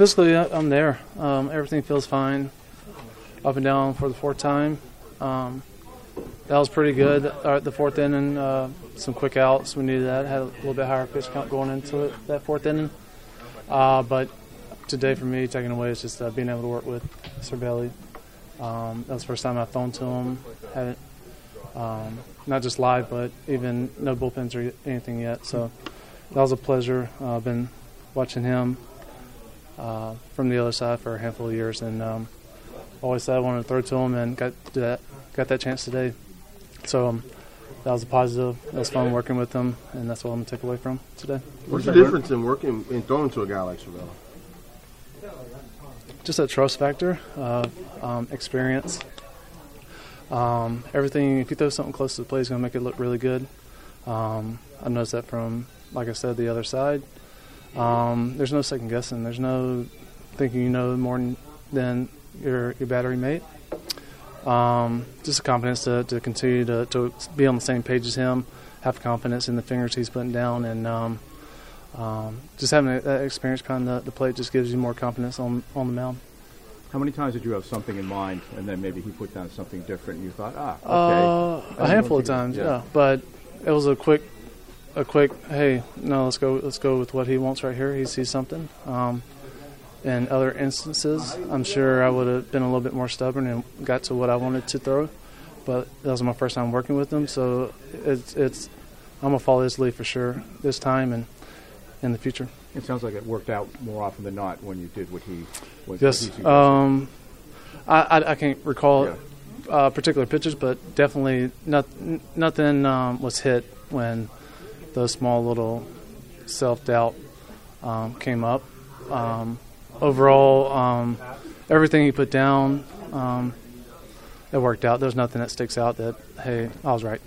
Physically, I'm there. Um, everything feels fine. Up and down for the fourth time. Um, that was pretty good. Uh, the fourth inning, uh, some quick outs. We needed that. Had a little bit higher pitch count going into it that fourth inning. Uh, but today, for me, taking away is just uh, being able to work with Cervelli. Um, that was the first time I phoned to him. Haven't um, not just live, but even no bullpens or anything yet. So that was a pleasure. Uh, I've been watching him uh, from the other side for a handful of years, and um, always said I wanted to throw to him, and got to that got that chance today. So um, that was a positive. It was fun working with him, and that's what I'm gonna take away from today. What's the difference in working and throwing to a guy like Cervelli? just a trust factor, uh, um, experience. Um, everything, if you throw something close to the plate, is going to make it look really good. Um, I noticed that from, like I said, the other side. Um, there's no second guessing. There's no thinking you know more than- your your battery mate. Um, just a confidence to, to continue to, to be on the same page as him, have confidence in the fingers he's putting down, and um, um, just having that- that experience behind the, the plate just gives you more confidence on on the mound. How many times did you have something in mind, and then maybe he put down something different, and you thought, ah, okay. Uh, a handful of times, yeah. But it was a quick, a quick. Hey, no, let's go. Let's go with what he wants right here. He sees something. Um, in other instances, I'm sure I would have been a little bit more stubborn and got to what I wanted to throw. But that was my first time working with him, so it's it's. I'm gonna follow his lead for sure this time and in the future. It sounds like it worked out more often than not when you did what he. What, Yes. He. Um, I, I, I can't recall Yeah. uh, particular pitches, but definitely not, n- nothing um, was hit when those small little self doubt um, came up. Um, overall, um, everything he put down, um, it worked out. There's nothing that sticks out that, hey, I was right.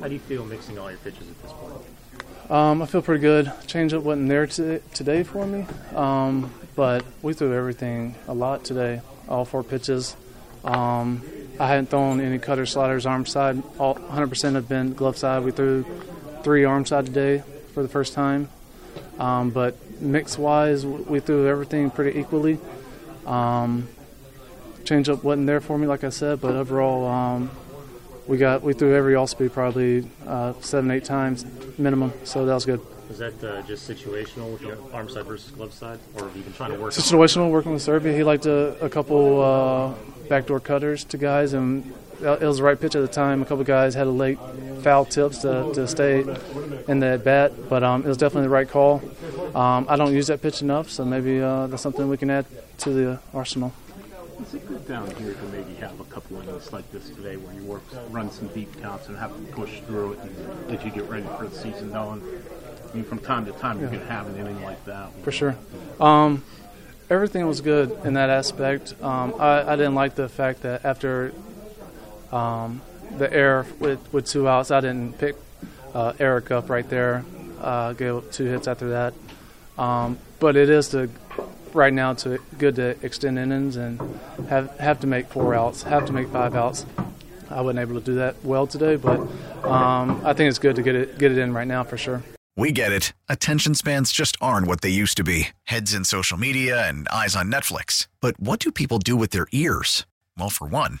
How do you feel mixing all your pitches at this point? Um, I feel pretty good. Changeup wasn't there to, today for me, um, but we threw everything a lot today. All four pitches. Um, I hadn't thrown any cutter sliders arm side. All 100% have been glove side. We threw three arm side today for the first time. Um, but mix wise, we threw everything pretty equally. Um, changeup wasn't there for me, like I said, but overall, um, we got we threw every all speed probably uh, seven eight times minimum, so that was good. Was that uh, just situational with your arm side versus glove side, or have you been trying to work? Situational working with Cervelli, he liked a, a couple uh, backdoor cutters to guys, and it was the right pitch at the time. A couple guys had a late foul tips to, to stay in the at bat, but um, it was definitely the right call. Um, I don't use that pitch enough, so maybe uh, that's something we can add to the arsenal. Is it good down here to maybe have a couple innings like this today, where you work, run some deep counts, and have to push through it and as you get ready for the season, knowing I mean, from time to time you Yeah. can have an inning like that. For sure. Um, everything was good in that aspect. Um, I, I didn't like the fact that after um, the air with, with two outs, I didn't pick uh, Eric up right there. Uh, gave two hits after that. Um, but it is the right now to good to extend innings and have have to make four outs, have to make five outs. I wasn't able to do that well today, but um, I think it's good to get it get it in right now for sure. We get it. Attention spans just aren't what they used to be heads in social media and eyes on Netflix. But what do people do with their ears? Well, for one,